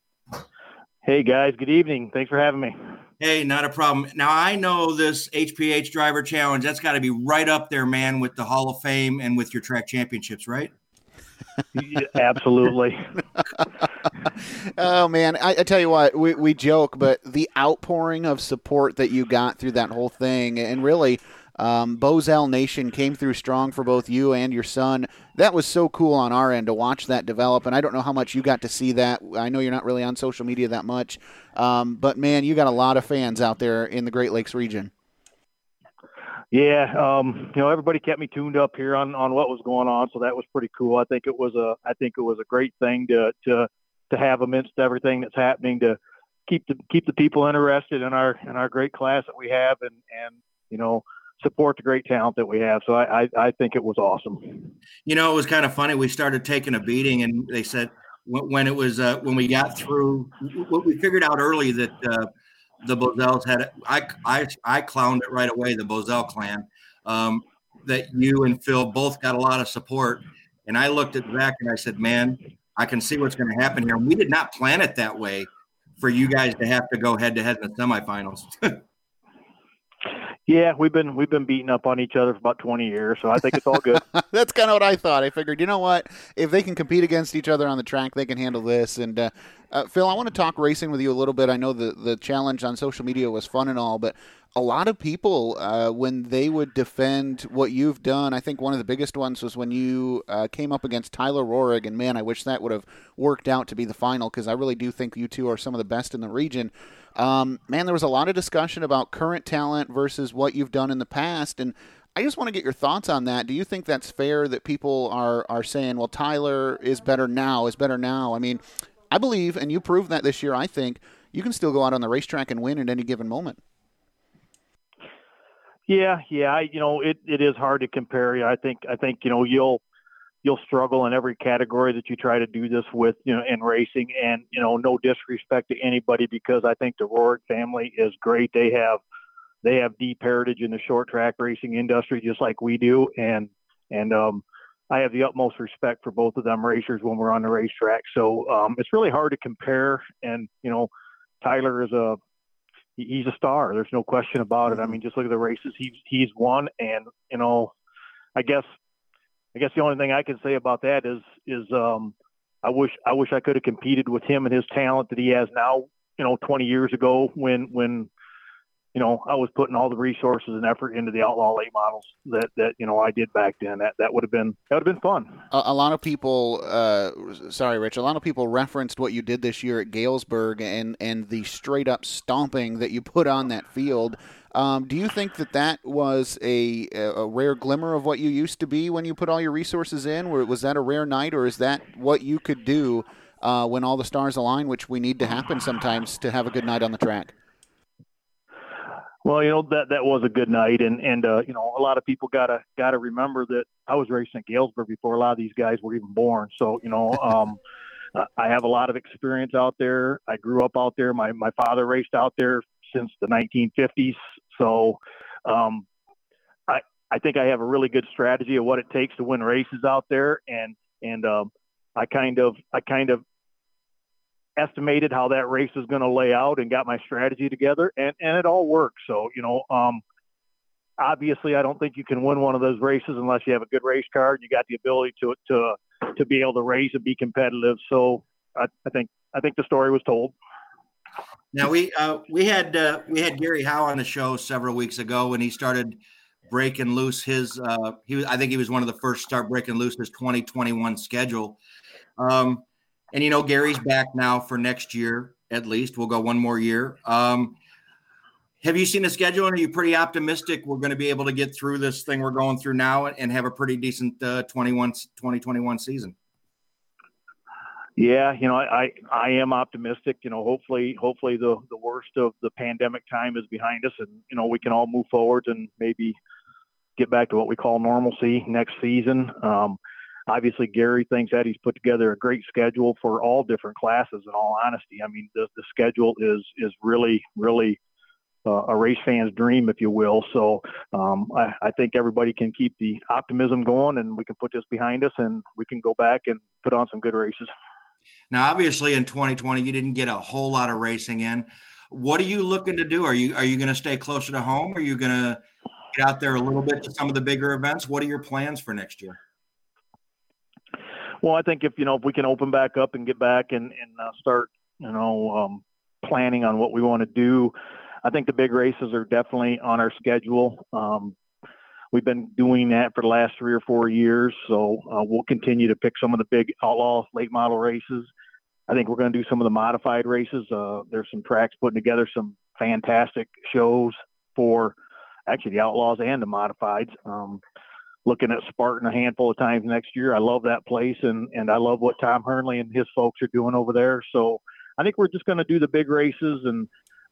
Hey guys, good evening. Thanks for having me. Hey, not a problem. Now I know this HPH driver challenge. That's got to be right up there, man, with the Hall of Fame and with your track championships, right? yeah, absolutely. oh man, I, I, tell you what, we, we joke, but the outpouring of support that you got through that whole thing, and really um, Bozell Nation came through strong for both you and your son. That was so cool on our end to watch that develop. And I don't know how much you got to see that. I know you're not really on social media that much, um, but man, you got a lot of fans out there in the Great Lakes region. Yeah, um, you know, everybody kept me tuned up here on, on what was going on, so that was pretty cool. I think it was a I think it was a great thing to to to have amidst everything that's happening to keep the keep the people interested in our in our great class that we have and and you know support the great talent that we have. So I, I, I think it was awesome. You know, it was kind of funny. We started taking a beating, and they said when it was uh, when we got through, what we figured out early that uh, the Bozells had. I, I I clowned it right away. The Bozell clan. Um, that you and Phil both got a lot of support, and I looked at Zach and I said, "Man, I can see what's going to happen here." And we did not plan it that way for you guys to have to go head to head in the semifinals. Yeah, we've been we've been beating up on each other for about twenty years, so I think it's all good. That's kind of what I thought. I figured, you know what, if they can compete against each other on the track, they can handle this. And uh, uh, Phil, I want to talk racing with you a little bit. I know the the challenge on social media was fun and all, but a lot of people uh, when they would defend what you've done, I think one of the biggest ones was when you uh, came up against Tyler Roahrig, and man, I wish that would have worked out to be the final because I really do think you two are some of the best in the region. Um, man, there was a lot of discussion about current talent versus what you've done in the past, and I just want to get your thoughts on that. Do you think that's fair that people are are saying, "Well, Tyler is better now, is better now"? I mean, I believe, and you proved that this year. I think you can still go out on the racetrack and win at any given moment. Yeah, yeah, you know, it, it is hard to compare. I think I think you know you'll you'll struggle in every category that you try to do this with, you know, in racing. And you know, no disrespect to anybody because I think the Roark family is great. They have they have deep heritage in the short track racing industry just like we do, and and um, I have the utmost respect for both of them racers when we're on the racetrack. So um, it's really hard to compare. And you know, Tyler is a he's a star. There's no question about it. I mean, just look at the races he's he's won, and you know, I guess I guess the only thing I can say about that is is um, I wish I wish I could have competed with him and his talent that he has now. You know, 20 years ago when when you know, I was putting all the resources and effort into the outlaw late models that, that you know I did back then. That that would have been that would have been fun. A, a lot of people, uh, sorry, Rich. A lot of people referenced what you did this year at Galesburg and and the straight up stomping that you put on that field. Um, do you think that that was a, a rare glimmer of what you used to be when you put all your resources in? was that a rare night, or is that what you could do uh, when all the stars align, which we need to happen sometimes to have a good night on the track? Well, you know that that was a good night, and and uh, you know a lot of people gotta gotta remember that I was racing at Galesburg before a lot of these guys were even born. So you know, um, I have a lot of experience out there. I grew up out there. My my father raced out there since the 1950s. So um, I I think I have a really good strategy of what it takes to win races out there, and and um, I kind of I kind of estimated how that race was going to lay out and got my strategy together and, and it all worked. So, you know, um, obviously I don't think you can win one of those races unless you have a good race car and you got the ability to, to, to be able to race and be competitive. So I, I think, I think the story was told. Now we, uh, we had, uh, we had Gary Howe on the show several weeks ago when he started breaking loose his, uh, he was, I think he was one of the first to start breaking loose his 2021 schedule. Um, and you know, Gary's back now for next year at least. We'll go one more year. Um, have you seen the schedule and are you pretty optimistic we're going to be able to get through this thing we're going through now and have a pretty decent uh, 21 2021 season yeah you know I, I am optimistic you know hopefully hopefully the the worst of the pandemic time is behind us and you know we can all move forward and maybe get back to what we call normalcy next season um, obviously Gary thinks that he's put together a great schedule for all different classes. In all honesty, I mean the the schedule is is really really uh, a race fan's dream, if you will. So um, I, I think everybody can keep the optimism going, and we can put this behind us, and we can go back and put on some good races. Now, obviously, in 2020, you didn't get a whole lot of racing in. What are you looking to do? Are you are you going to stay closer to home? Are you going to get out there a little bit to some of the bigger events? What are your plans for next year? Well, I think if you know if we can open back up and get back and and uh, start you know um, planning on what we want to do, I think the big races are definitely on our schedule. Um, we've been doing that for the last three or four years, so uh, we'll continue to pick some of the big outlaw late model races. I think we're going to do some of the modified races. Uh, there's some tracks putting together some fantastic shows for actually the outlaws and the modifieds. Um, looking at Spartan a handful of times next year. I love that place, and and I love what Tom Hernley and his folks are doing over there. So I think we're just going to do the big races and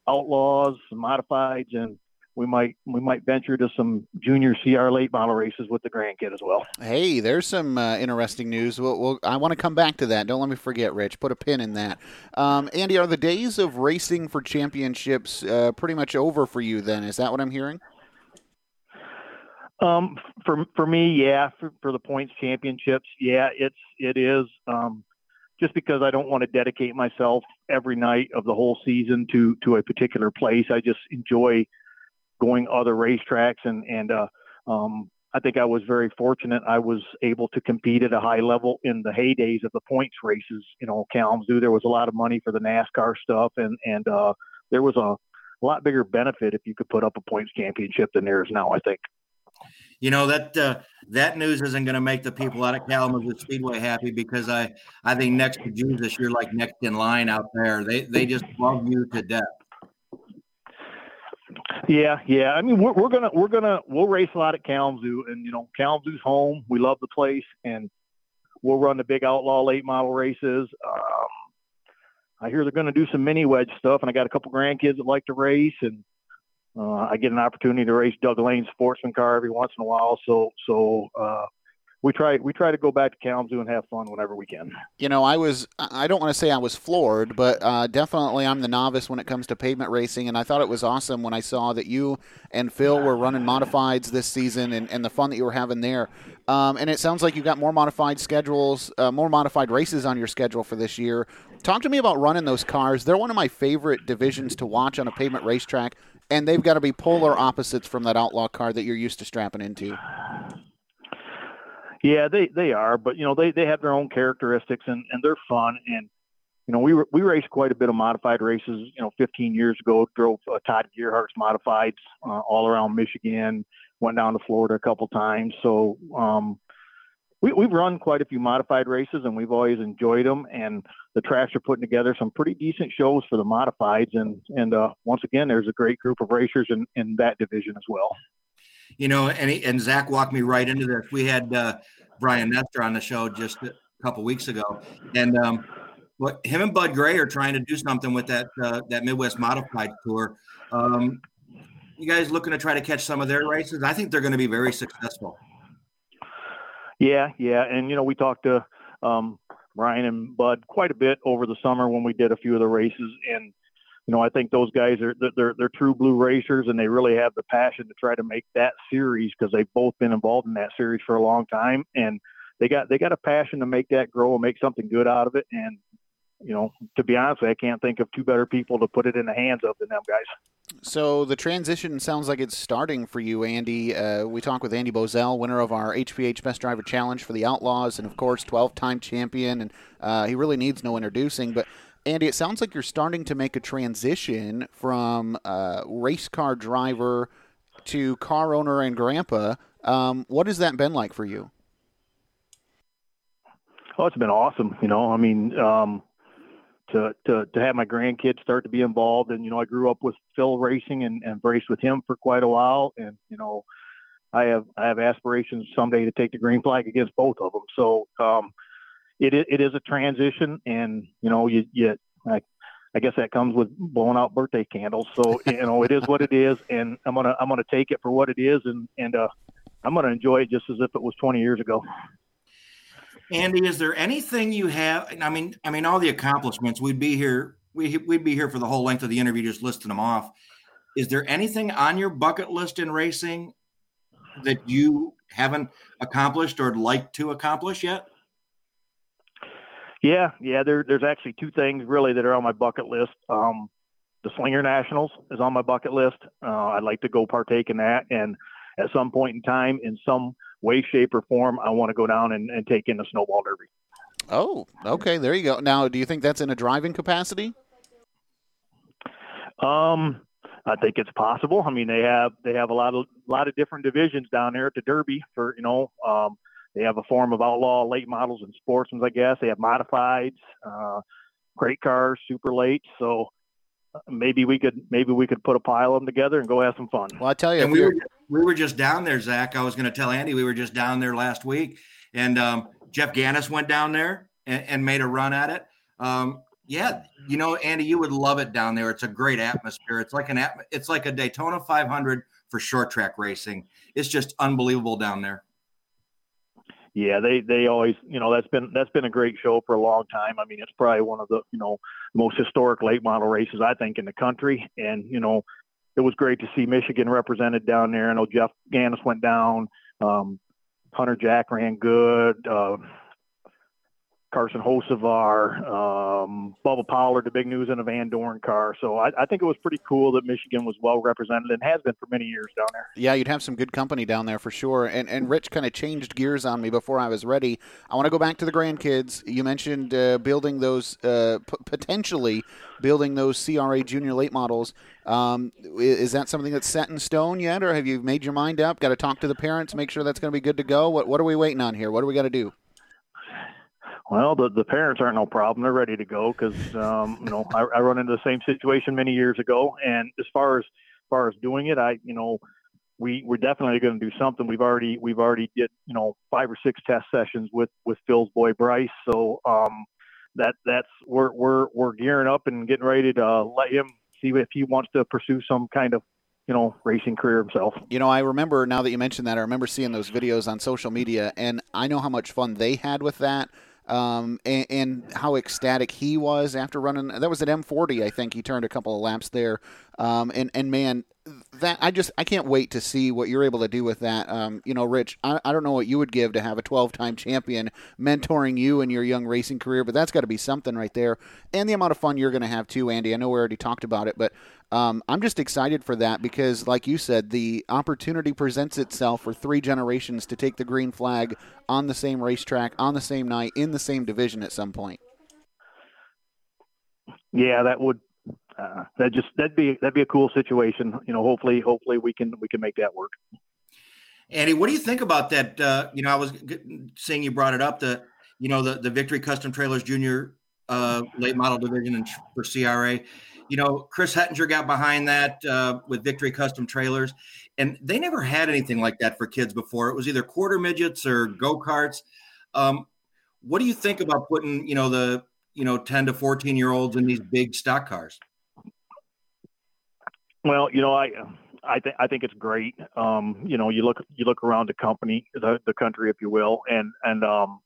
outlaws, modifieds, and we might we might venture to some junior CR late model races with the grandkid as well. Hey, there's some uh, interesting news. We'll, we'll, I want to come back to that. Don't let me forget, Rich. Put a pin in that. Um, Andy, are the days of racing for championships uh, pretty much over for you? Then is that what I'm hearing? Um, for for me, yeah, for, for the points championships, yeah, it's it is. Um, just because I don't want to dedicate myself every night of the whole season to to a particular place. I just enjoy going other racetracks and and uh, um, I think I was very fortunate. I was able to compete at a high level in the heydays of the points races. You know, Kalamazoo, there was a lot of money for the NASCAR stuff, and and uh, there was a, lot bigger benefit if you could put up a points championship than there is now. I think you know that uh, that news isn't going to make the people out of Kalamazoo Speedway happy because I I think next to Jesus you're like next in line out there. They they just love you to death. Yeah, yeah. I mean, we're, we're gonna we're gonna we'll race a lot at Kalamazoo, and you know Kalamazoo's home. We love the place, and we'll run the big outlaw late model races. Um, I hear they're to do some mini wedge stuff, and I got a couple grandkids that like to race, and uh, I get an opportunity to race Doug Lane's sportsman car every once in a while. So so uh, we try we try to go back to Kalamazoo and have fun whenever we can. You know, I was I don't want to say I was floored, but uh, definitely I'm the novice when it comes to pavement racing, and I thought it was awesome when I saw that you and Phil were running modifieds this season and, and the fun that you were having there. Um, and it sounds like you got more modified schedules, uh, more modified races on your schedule for this year. Talk to me about running those cars. They're one of my favorite divisions to watch on a pavement racetrack, and they've got to be polar opposites from that outlaw car that you're used to strapping into. Yeah, they they are, but you know they they have their own characteristics and and they're fun and you know we we raced quite a bit of modified races. You know, 15 years ago, drove uh, Todd Gerhart's modifieds uh, all around Michigan. Went down to Florida a couple times. So um, we, we've run quite a few modified races and we've always enjoyed them. And the tracks are putting together some pretty decent shows for the modifieds. And and uh, once again, there's a great group of racers in in that division as well you know, and and Zach walked me right into this. We had uh, Brian Nestor on the show just a couple weeks ago, and um, what him and Bud Gray are trying to do something with that uh, that Midwest Modified Tour. Um, you guys looking to try to catch some of their races? I think they're going to be very successful. Yeah, yeah, and you know we talked to um, Brian and Bud quite a bit over the summer when we did a few of the races, and you know, I think those guys are they're they're true blue racers, and they really have the passion to try to make that series because they've both been involved in that series for a long time, and they got they got a passion to make that grow and make something good out of it. And you know, to be honest, I can't think of two better people to put it in the hands of than them guys. So the transition sounds like it's starting for you, Andy. Uh, we talked with Andy Bozell, winner of our HPH Best Driver Challenge for the Outlaws, and of course, 12-time champion. And uh, he really needs no introducing, but Andy, it sounds like you're starting to make a transition from uh, race car driver to car owner and grandpa. Um, what has that been like for you? Oh, it's been awesome. You know, I mean, um, to, to, to have my grandkids start to be involved. And, you know, I grew up with Phil racing and, and raced with him for quite a while. And, you know, I have, I have aspirations someday to take the green flag against both of them. So, um, it it is a transition, and you know, you, you I, I guess that comes with blowing out birthday candles. So you know, it is what it is, and I'm gonna I'm gonna take it for what it is, and and uh, I'm gonna enjoy it just as if it was 20 years ago. Andy, is there anything you have? I mean, I mean, all the accomplishments. We'd be here. We we'd be here for the whole length of the interview, just listing them off. Is there anything on your bucket list in racing that you haven't accomplished or like to accomplish yet? Yeah, yeah. There, there's actually two things really that are on my bucket list. Um, the Slinger Nationals is on my bucket list. Uh, I'd like to go partake in that, and at some point in time, in some way, shape, or form, I want to go down and, and take in the Snowball Derby. Oh, okay. There you go. Now, do you think that's in a driving capacity? Um, I think it's possible. I mean, they have they have a lot of a lot of different divisions down there at the Derby for you know. Um, they have a form of outlaw late models and sportsmen, I guess. They have modifieds, uh, crate cars, super late. So uh, maybe we could maybe we could put a pile of them together and go have some fun. Well, I tell you, and we were we were just down there, Zach. I was going to tell Andy we were just down there last week, and um, Jeff Gannis went down there and, and made a run at it. Um, yeah, you know, Andy, you would love it down there. It's a great atmosphere. It's like an at, it's like a Daytona 500 for short track racing. It's just unbelievable down there yeah, they they always you know that's been that's been a great show for a long time. I mean, it's probably one of the you know most historic late model races I think in the country, and you know it was great to see Michigan represented down there. I know Jeff Gannis went down. Um, Hunter Jack ran good. Uh, Carson Hocevar, um, Bubba Pollard, the big news in a Van Dorn car. So I, I, think it was pretty cool that Michigan was well represented and has been for many years down there. Yeah, you'd have some good company down there for sure. And and Rich kind of changed gears on me before I was ready. I want to go back to the grandkids. You mentioned uh, building those uh, p- potentially building those CRA junior late models. Um, is that something that's set in stone yet, or have you made your mind up? Got to talk to the parents, make sure that's going to be good to go. What what are we waiting on here? What do we got to do? Well, the, the parents aren't no problem. They're ready to go because um, you know I, I run into the same situation many years ago. And as far as, as far as doing it, I you know we we're definitely going to do something. We've already we've already did you know five or six test sessions with with Phil's boy Bryce. So um, that that's we're we're we're gearing up and getting ready to let him see if he wants to pursue some kind of you know racing career himself. You know, I remember now that you mentioned that, I remember seeing those videos on social media, and I know how much fun they had with that. Um, and, and, how ecstatic he was after running. That was at M40, I think. He turned a couple of laps there. Um, and and man, that I just I can't wait to see what you're able to do with that. Um, you know, Rich, I, I don't know what you would give to have a 12-time champion mentoring you in your young racing career, but that's got to be something right there. And the amount of fun you're going to have too, Andy. I know we already talked about it, but um, I'm just excited for that because, like you said, the opportunity presents itself for three generations to take the green flag on the same racetrack, on the same night, in the same division at some point. Yeah, that would uh, that just that'd be that'd be a cool situation. You know, hopefully, hopefully we can we can make that work. Andy, what do you think about that? Uh, you know, I was saying you brought it up the you know the the Victory Custom Trailers Junior uh, late model division for CRA. You know, Chris Hettinger got behind that uh, with Victory Custom Trailers, and they never had anything like that for kids before. It was either quarter midgets or go karts. Um, what do you think about putting you know the you know 10 to 14 year olds in these big stock cars well, you know, I I think I think it's great. Um, you know, you look you look around the company, the the country, if you will, and and um,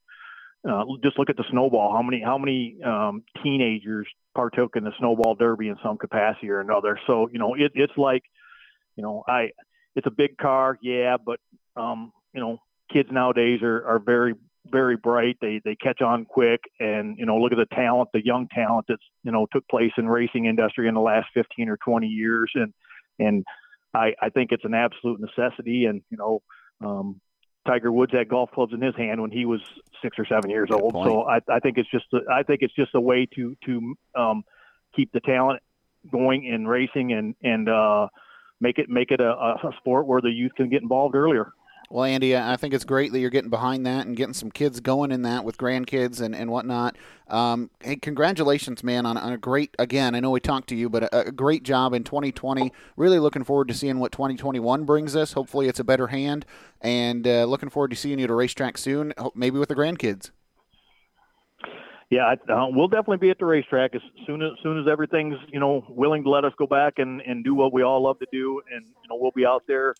uh, just look at the snowball. How many how many um, teenagers partook in the snowball derby in some capacity or another? So you know, it, it's like, you know, I it's a big car, yeah, but um, you know, kids nowadays are are very very bright. They they catch on quick, and you know, look at the talent, the young talent that's you know took place in racing industry in the last 15 or 20 years, and and I I think it's an absolute necessity. And you know, um, Tiger Woods had golf clubs in his hand when he was six or seven years old. So I I think it's just a, I think it's just a way to to um, keep the talent going in racing and and uh, make it make it a, a sport where the youth can get involved earlier. Well, Andy, I think it's great that you're getting behind that and getting some kids going in that with grandkids and, and whatnot. Um, hey, congratulations, man, on, on, a great, again, I know we talked to you, but a, a, great job in 2020. Really looking forward to seeing what 2021 brings us. Hopefully, it's a better hand. And uh, looking forward to seeing you at a racetrack soon, maybe with the grandkids. Yeah, uh, we'll definitely be at the racetrack as soon as, as soon as everything's you know willing to let us go back and, and do what we all love to do, and you know we'll be out there.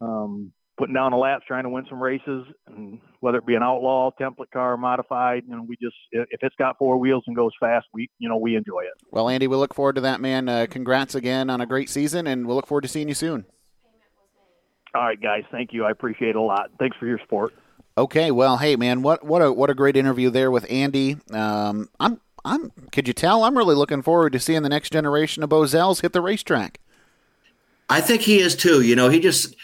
Um, putting down a laps, trying to win some races, and whether it be an outlaw, template car, modified, you know, we just if it's got four wheels and goes fast, we you know we enjoy it. Well, Andy, we look forward to that, man. Uh, congrats again on a great season, and we'll look forward to seeing you soon. All right, guys, thank you. I appreciate it a lot. Thanks for your support. Okay, well, hey, man, what what a what a great interview there with Andy. Um, I'm I'm could you tell I'm really looking forward to seeing the next generation of Bozells hit the racetrack. I think he is too. You know, he just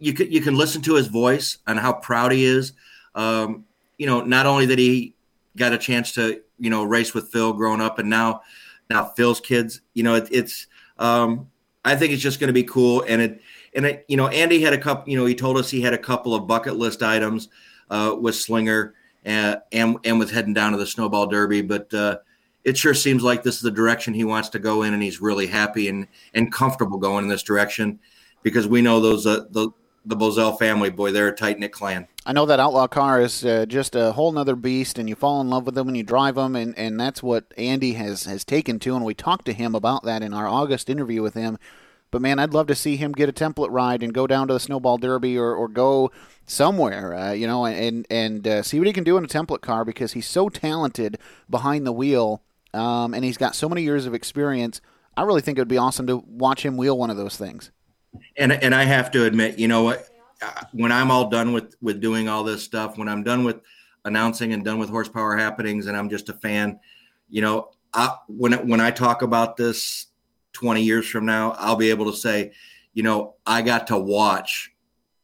you can you can listen to his voice and how proud he is. Um, you know, not only that he got a chance to you know race with Phil growing up, and now now Phil's kids. You know, it, it's um, I think it's just going to be cool. And it and it, you know, Andy had a couple. You know, he told us he had a couple of bucket list items uh, with Slinger and, and and with heading down to the Snowball Derby, but. Uh, it sure seems like this is the direction he wants to go in, and he's really happy and, and comfortable going in this direction because we know those uh, the the Bozell family, boy, they're a tight knit clan. I know that outlaw car is uh, just a whole nother beast, and you fall in love with them when you drive them, and, and that's what Andy has has taken to. And we talked to him about that in our August interview with him. But man, I'd love to see him get a template ride and go down to the Snowball Derby or, or go somewhere, uh, you know, and and uh, see what he can do in a template car because he's so talented behind the wheel, um, and he's got so many years of experience. I really think it would be awesome to watch him wheel one of those things and and I have to admit, you know what? When I'm all done with with doing all this stuff, when I'm done with announcing and done with horsepower happenings, and I'm just a fan, you know, I, when when I talk about this 20 years from now, I'll be able to say, you know, I got to watch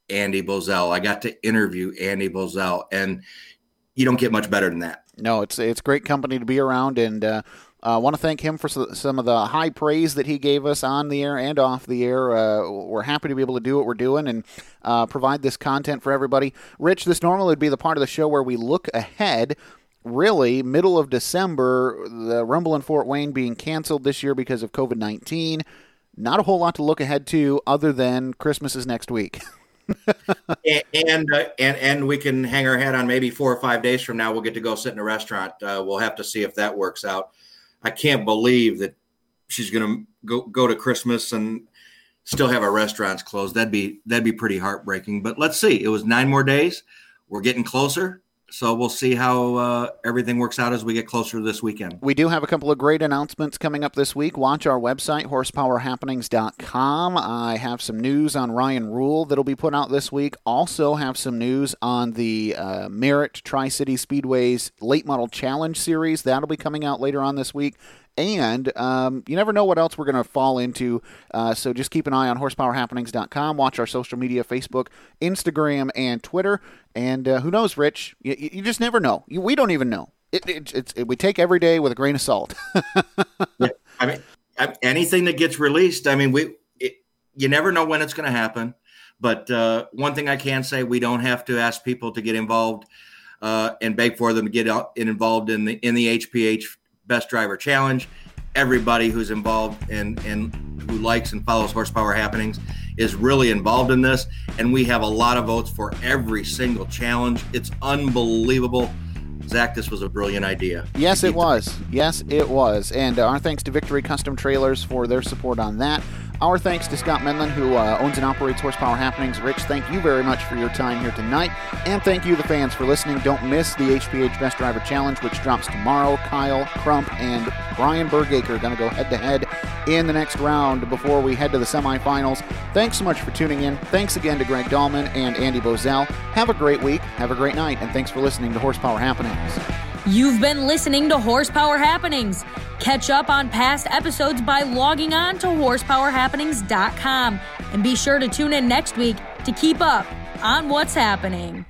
Andy Bozell. I got to interview Andy Bozell, and you don't get much better than that. No, it's it's great company to be around, and uh, I uh, want to thank him for some of the high praise that he gave us on the air and off the air. Uh, we're happy to be able to do what we're doing and uh, provide this content for everybody. Rich, this normally would be the part of the show where we look ahead. Really, middle of December, the Rumble in Fort Wayne being canceled this year because of COVID 19. Not a whole lot to look ahead to other than Christmas is next week. and and, uh, and and we can hang our head on maybe four or five days from now we'll get to go sit in a restaurant. Uh, we'll have to see if that works out. I can't believe that she's going to go go to Christmas and still have our restaurants closed. That'd be that'd be pretty heartbreaking. But let's see. It was nine more days. We're getting closer. So we'll see how uh, everything works out as we get closer to this weekend. We do have a couple of great announcements coming up this week. Watch our website, horsepowerhappenings.com. I have some news on Ryan Rule that'll be put out this week. Also, have some news on the uh, Merritt Tri City Speedway's Late Model Challenge Series. That'll be coming out later on this week and um, you never know what else we're going to fall into. Uh, so just keep an eye on horsepowerhappenings.com. Watch our social media Facebook, Instagram, and Twitter. And uh, who knows, Rich? You, you, just never know. You, we don't even know. It, it, it's, it, we take every day with a grain of salt. yeah, I mean, anything that gets released, I mean, we you never know when it's going to happen. But uh, one thing I can say, we don't have to ask people to get involved uh, and beg for them to get involved in the in the HPH Best Driver Challenge. Everybody who's involved and and who likes and follows horsepower happenings is really involved in this, and we have a lot of votes for every single challenge. It's unbelievable. Zach, this was a brilliant idea. Yes, it was. Yes, it was. And our thanks to Victory Custom Trailers for their support on that. Our thanks to Scott Menlin, who uh, owns and operates Horsepower Happenings. Rich, thank you very much for your time here tonight. And thank you, the fans, for listening. Don't miss the HPH Best Driver Challenge, which drops tomorrow. Kyle Crump and Brian Bergacre are going to go head to head in the next round before we head to the semifinals. Thanks so much for tuning in. Thanks again to Greg Dahlman and Andy Bozell. Have a great week. Have a great night. And thanks for listening to Horsepower Happenings. You've been listening to Horsepower Happenings. Catch up on past episodes by logging on to horsepowerhappenings.com and be sure to tune in next week to keep up on what's happening.